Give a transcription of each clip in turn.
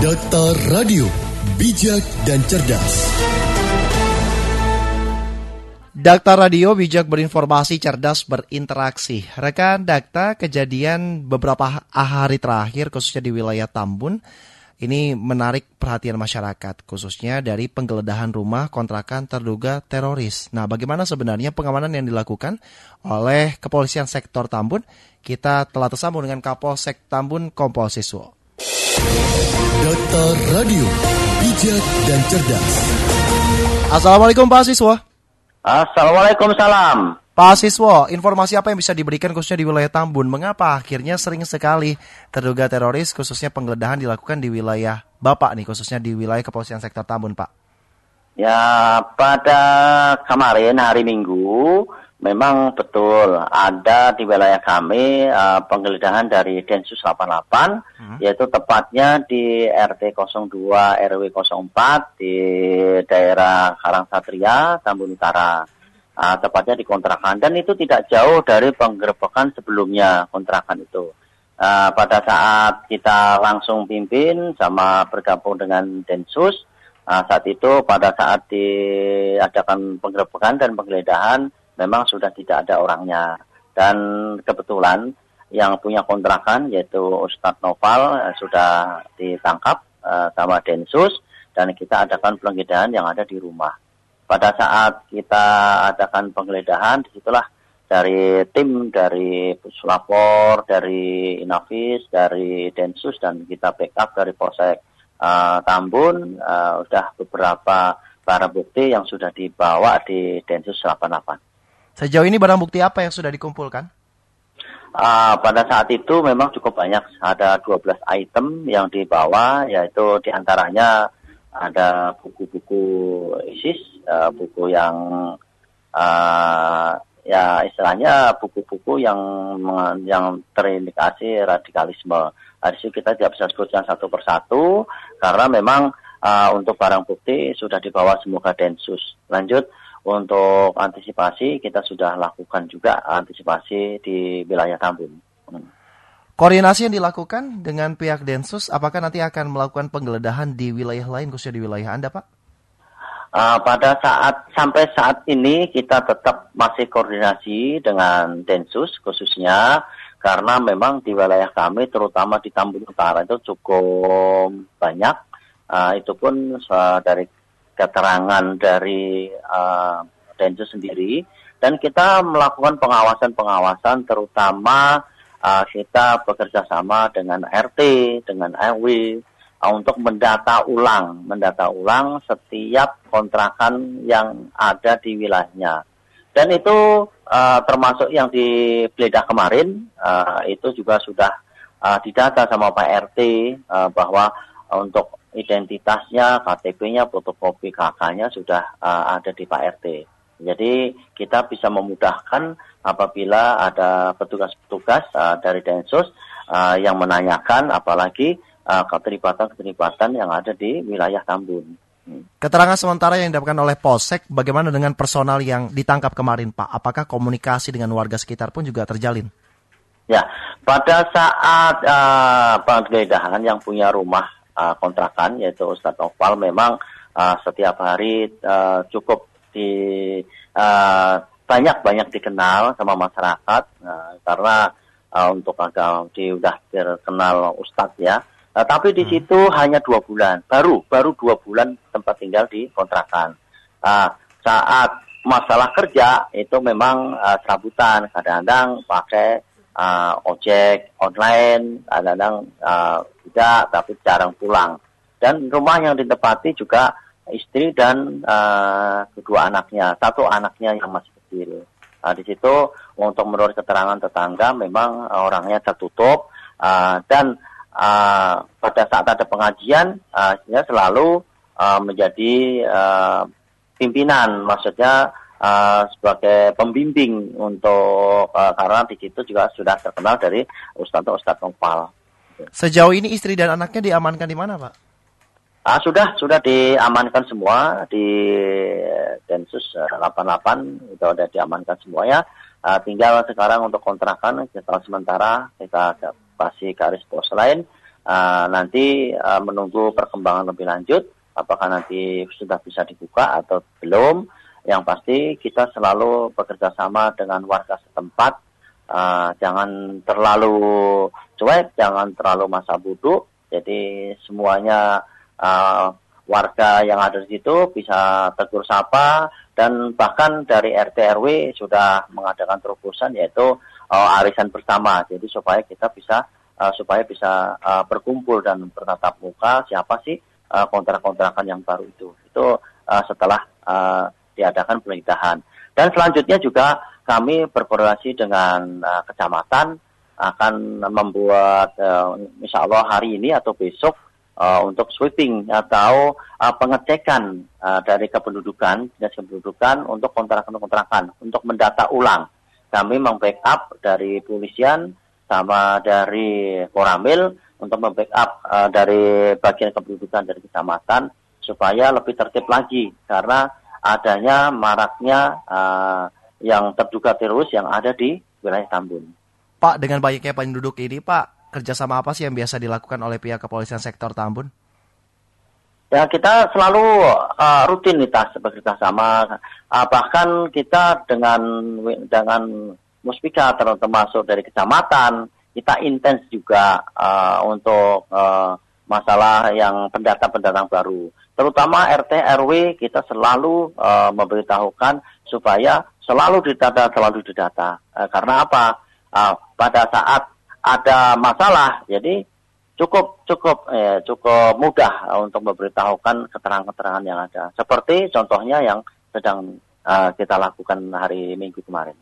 Data Radio, bijak dan cerdas. Dakta Radio bijak berinformasi, cerdas berinteraksi. Rekan Dakta, kejadian beberapa hari terakhir khususnya di wilayah Tambun ini menarik perhatian masyarakat khususnya dari penggeledahan rumah kontrakan terduga teroris. Nah, bagaimana sebenarnya pengamanan yang dilakukan oleh Kepolisian Sektor Tambun? Kita telah tersambung dengan Kapolsek Tambun Kompol Siswo. Data Radio, bijak dan cerdas. Assalamualaikum Pak Siswa. Assalamualaikum salam. Pak Siswo, informasi apa yang bisa diberikan khususnya di wilayah Tambun? Mengapa akhirnya sering sekali terduga teroris khususnya penggeledahan dilakukan di wilayah Bapak nih, khususnya di wilayah kepolisian sektor Tambun, Pak? Ya, pada kemarin hari Minggu memang betul ada di wilayah kami uh, penggeledahan dari Densus 88 hmm. yaitu tepatnya di RT 02 RW 04 di daerah Karangsatria Tambun Utara. Uh, tepatnya di kontrakan. Dan itu tidak jauh dari penggerbekan sebelumnya kontrakan itu. Uh, pada saat kita langsung pimpin sama bergabung dengan Densus uh, saat itu pada saat diadakan penggerbekan dan penggeledahan memang sudah tidak ada orangnya. Dan kebetulan yang punya kontrakan yaitu Ustadz Noval uh, sudah ditangkap uh, sama Densus dan kita adakan penggeledahan yang ada di rumah. Pada saat kita adakan penggeledahan, di situlah dari tim dari Puslapor, dari Inavis, dari Densus dan kita backup dari Polsek uh, Tambun uh, sudah beberapa barang bukti yang sudah dibawa di Densus 88. Sejauh ini barang bukti apa yang sudah dikumpulkan? Uh, pada saat itu memang cukup banyak, ada 12 item yang dibawa, yaitu di antaranya ada buku-buku ISIS, uh, buku yang uh, ya istilahnya buku-buku yang yang terindikasi radikalisme. Di kita tidak bisa sebutkan satu persatu karena memang uh, untuk barang bukti sudah dibawa semoga Densus. Lanjut, untuk antisipasi kita sudah lakukan juga antisipasi di wilayah Tambun. Koordinasi yang dilakukan dengan pihak Densus, apakah nanti akan melakukan penggeledahan di wilayah lain khususnya di wilayah Anda, Pak? Uh, pada saat sampai saat ini kita tetap masih koordinasi dengan Densus khususnya karena memang di wilayah kami terutama di Tambun Utara itu cukup banyak. Uh, itu pun uh, dari keterangan dari uh, Densus sendiri dan kita melakukan pengawasan-pengawasan terutama uh, kita bekerja sama dengan RT, dengan RW uh, untuk mendata ulang, mendata ulang setiap kontrakan yang ada di wilayahnya. Dan itu uh, termasuk yang di Bledah kemarin uh, itu juga sudah uh, didata sama Pak RT uh, bahwa untuk identitasnya, KTP-nya, fotokopi kakaknya sudah uh, ada di Pak RT. Jadi kita bisa memudahkan apabila ada petugas-petugas uh, dari Densus uh, yang menanyakan apalagi uh, keterlibatan-keterlibatan yang ada di wilayah Tambun. Hmm. Keterangan sementara yang didapatkan oleh Polsek, bagaimana dengan personal yang ditangkap kemarin, Pak? Apakah komunikasi dengan warga sekitar pun juga terjalin? Ya, pada saat uh, penggeledahan yang punya rumah uh, kontrakan yaitu Ustadz Noval memang uh, setiap hari uh, cukup di uh, banyak-banyak dikenal sama masyarakat uh, karena uh, untuk agak di udah terkenal Ustadz ya. Uh, tapi di hmm. situ hanya dua bulan, baru baru dua bulan tempat tinggal di kontrakan. Uh, saat masalah kerja itu memang uh, serabutan, kadang-kadang pakai uh, ojek online, kadang-kadang uh, tidak, tapi jarang pulang. Dan rumah yang ditempati juga istri dan uh, kedua anaknya, satu anaknya yang masih kecil. Nah, di situ untuk menurut keterangan tetangga memang orangnya tertutup uh, dan uh, pada saat ada pengajian uh, selalu uh, menjadi uh, pimpinan, maksudnya uh, sebagai pembimbing untuk uh, karena di situ juga sudah terkenal dari Ustadz Ustadz Nopal. Sejauh ini istri dan anaknya diamankan di mana, Pak? Ah, sudah sudah diamankan semua di Densus 88 itu sudah diamankan semuanya. Uh, tinggal sekarang untuk kontrakan kita sementara kita kasih garis pos lain uh, nanti uh, menunggu perkembangan lebih lanjut, apakah nanti sudah bisa dibuka atau belum. Yang pasti kita selalu bekerja sama dengan warga setempat, uh, jangan terlalu cuek, jangan terlalu masa bodoh. Jadi semuanya uh, warga yang ada di situ bisa tegur sapa dan bahkan dari RT RW sudah mengadakan terobosan yaitu uh, arisan bersama. Jadi supaya kita bisa uh, supaya bisa uh, berkumpul dan bertatap muka siapa sih uh, kontrak-kontrakan yang baru itu. Itu uh, setelah uh, diadakan penelitian. Dan selanjutnya juga kami berkoordinasi dengan uh, kecamatan akan membuat uh, insya Allah hari ini atau besok uh, untuk sweeping atau uh, pengecekan uh, dari kependudukan, dinas kependudukan untuk kontrakan-kontrakan, untuk mendata ulang. Kami membackup dari polisian sama dari Koramil untuk membackup uh, dari bagian kependudukan dari kecamatan supaya lebih tertib lagi karena adanya maraknya uh, yang terduga teroris yang ada di wilayah Tambun. Pak, dengan banyaknya penduduk ini, Pak, kerjasama apa sih yang biasa dilakukan oleh pihak kepolisian sektor Tambun? Ya kita selalu uh, rutinitas bekerja sama, uh, bahkan kita dengan dengan muspika termasuk dari kecamatan kita intens juga uh, untuk uh, masalah yang pendatang-pendatang baru, terutama RT RW kita selalu uh, memberitahukan supaya selalu didata selalu didata uh, karena apa? Uh, pada saat ada masalah, jadi cukup cukup eh, cukup mudah untuk memberitahukan keterangan-keterangan yang ada. Seperti contohnya yang sedang uh, kita lakukan hari Minggu kemarin.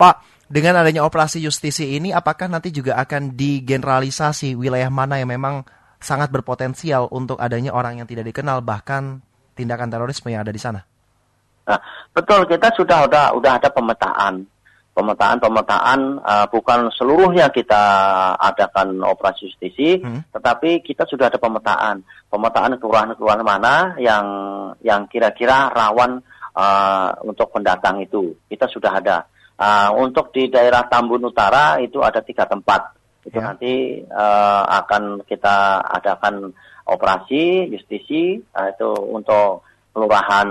Pak, dengan adanya operasi justisi ini, apakah nanti juga akan digeneralisasi wilayah mana yang memang sangat berpotensial untuk adanya orang yang tidak dikenal, bahkan tindakan terorisme yang ada di sana? Nah, betul kita sudah sudah sudah ada pemetaan pemetaan-pemetaan uh, bukan seluruhnya kita adakan operasi justisi, hmm. tetapi kita sudah ada pemetaan, pemetaan kelurahan-kelurahan mana yang yang kira-kira rawan uh, untuk pendatang itu kita sudah ada. Uh, untuk di daerah Tambun Utara itu ada tiga tempat, itu ya. nanti uh, akan kita adakan operasi justisi, uh, itu untuk kelurahan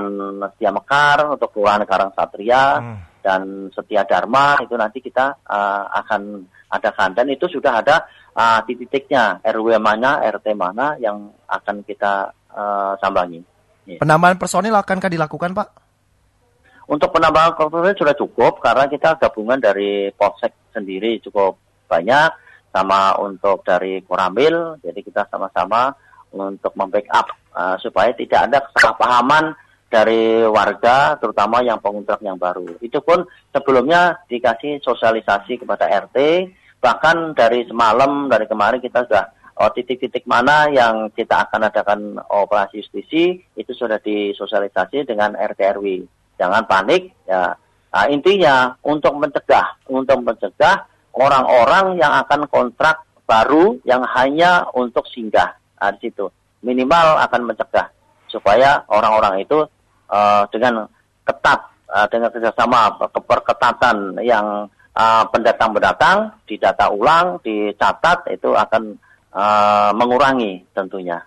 Setia Mekar, untuk kelurahan Karang Satria. Hmm dan setia dharma itu nanti kita uh, akan adakan dan itu sudah ada uh, titik-titiknya RW mana RT mana yang akan kita uh, sambangi. Yeah. Penambahan personil akankah dilakukan Pak? Untuk penambahan personil sudah cukup karena kita gabungan dari Polsek sendiri cukup banyak sama untuk dari Koramil jadi kita sama-sama untuk membackup uh, supaya tidak ada kesalahpahaman dari warga, terutama yang pengontrak yang baru. Itu pun sebelumnya dikasih sosialisasi kepada RT, bahkan dari semalam, dari kemarin kita sudah oh, titik-titik mana yang kita akan adakan operasi justisi, itu sudah disosialisasi dengan RT RW. Jangan panik, ya. Nah, intinya untuk mencegah, untuk mencegah orang-orang yang akan kontrak baru yang hanya untuk singgah nah, di situ. Minimal akan mencegah supaya orang-orang itu uh, dengan ketat uh, dengan kerjasama keperketatan yang uh, pendatang-pendatang didata ulang, dicatat itu akan uh, mengurangi tentunya.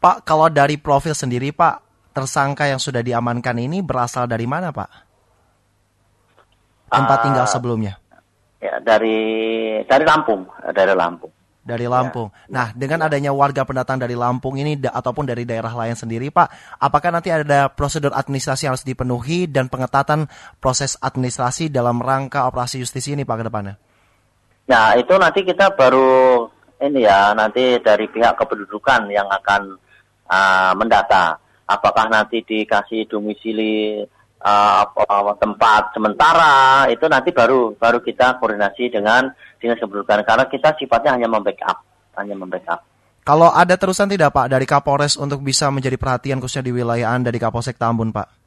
Pak, kalau dari profil sendiri Pak, tersangka yang sudah diamankan ini berasal dari mana Pak? Tempat tinggal sebelumnya? Ya, dari dari Lampung, dari Lampung dari ya. Lampung. Ya. Nah, dengan adanya warga pendatang dari Lampung ini da ataupun dari daerah lain sendiri, Pak, apakah nanti ada prosedur administrasi yang harus dipenuhi dan pengetatan proses administrasi dalam rangka operasi justisi ini, Pak, ke depannya? Nah, itu nanti kita baru ini ya, nanti dari pihak kependudukan yang akan uh, mendata. Apakah nanti dikasih domisili uh, tempat sementara itu nanti baru baru kita koordinasi dengan dinas kependudukan karena kita sifatnya hanya membackup hanya membackup. Kalau ada terusan tidak Pak dari Kapolres untuk bisa menjadi perhatian khususnya di wilayah Anda di Kapolsek Tambun Pak?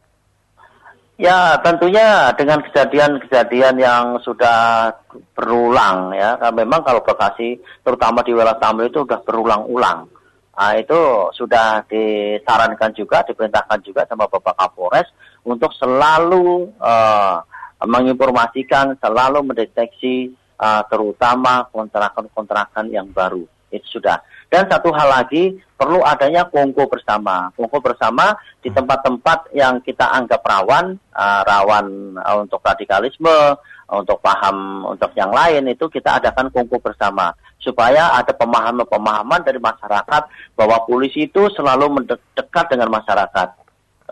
Ya tentunya dengan kejadian-kejadian yang sudah berulang ya, memang kalau Bekasi terutama di wilayah Tambun itu sudah berulang-ulang. Nah, itu sudah disarankan juga, diperintahkan juga sama Bapak Kapolres untuk selalu uh, menginformasikan, selalu mendeteksi uh, terutama kontrakan-kontrakan yang baru. itu sudah. Dan satu hal lagi perlu adanya kongko bersama. Kongko bersama di tempat-tempat yang kita anggap rawan, uh, rawan uh, untuk radikalisme, untuk paham untuk yang lain itu kita adakan kongko bersama supaya ada pemahaman-pemahaman dari masyarakat bahwa polisi itu selalu mendekat dengan masyarakat.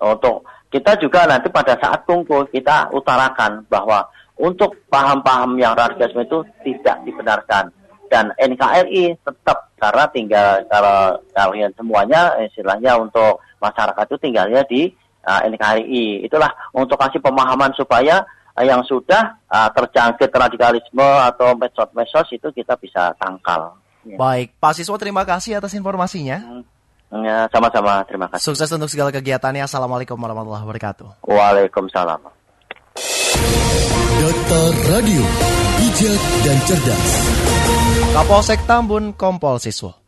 Untuk kita juga nanti pada saat kongko kita utarakan bahwa untuk paham-paham yang radikalisme itu tidak dibenarkan dan NKRI tetap karena tinggal kalau kalian semuanya istilahnya untuk masyarakat itu tinggalnya di uh, NKRI itulah untuk kasih pemahaman supaya uh, yang sudah uh, terjangkit radikalisme atau medsos-medsos itu kita bisa tangkal. Ya. Baik, Pak Siswa terima kasih atas informasinya. Hmm. Ya, sama-sama, terima kasih. Sukses untuk segala kegiatannya. Assalamualaikum warahmatullahi wabarakatuh. Waalaikumsalam. Data Radio, bijak dan cerdas. Kapolsek Tambun Kompol Siswa.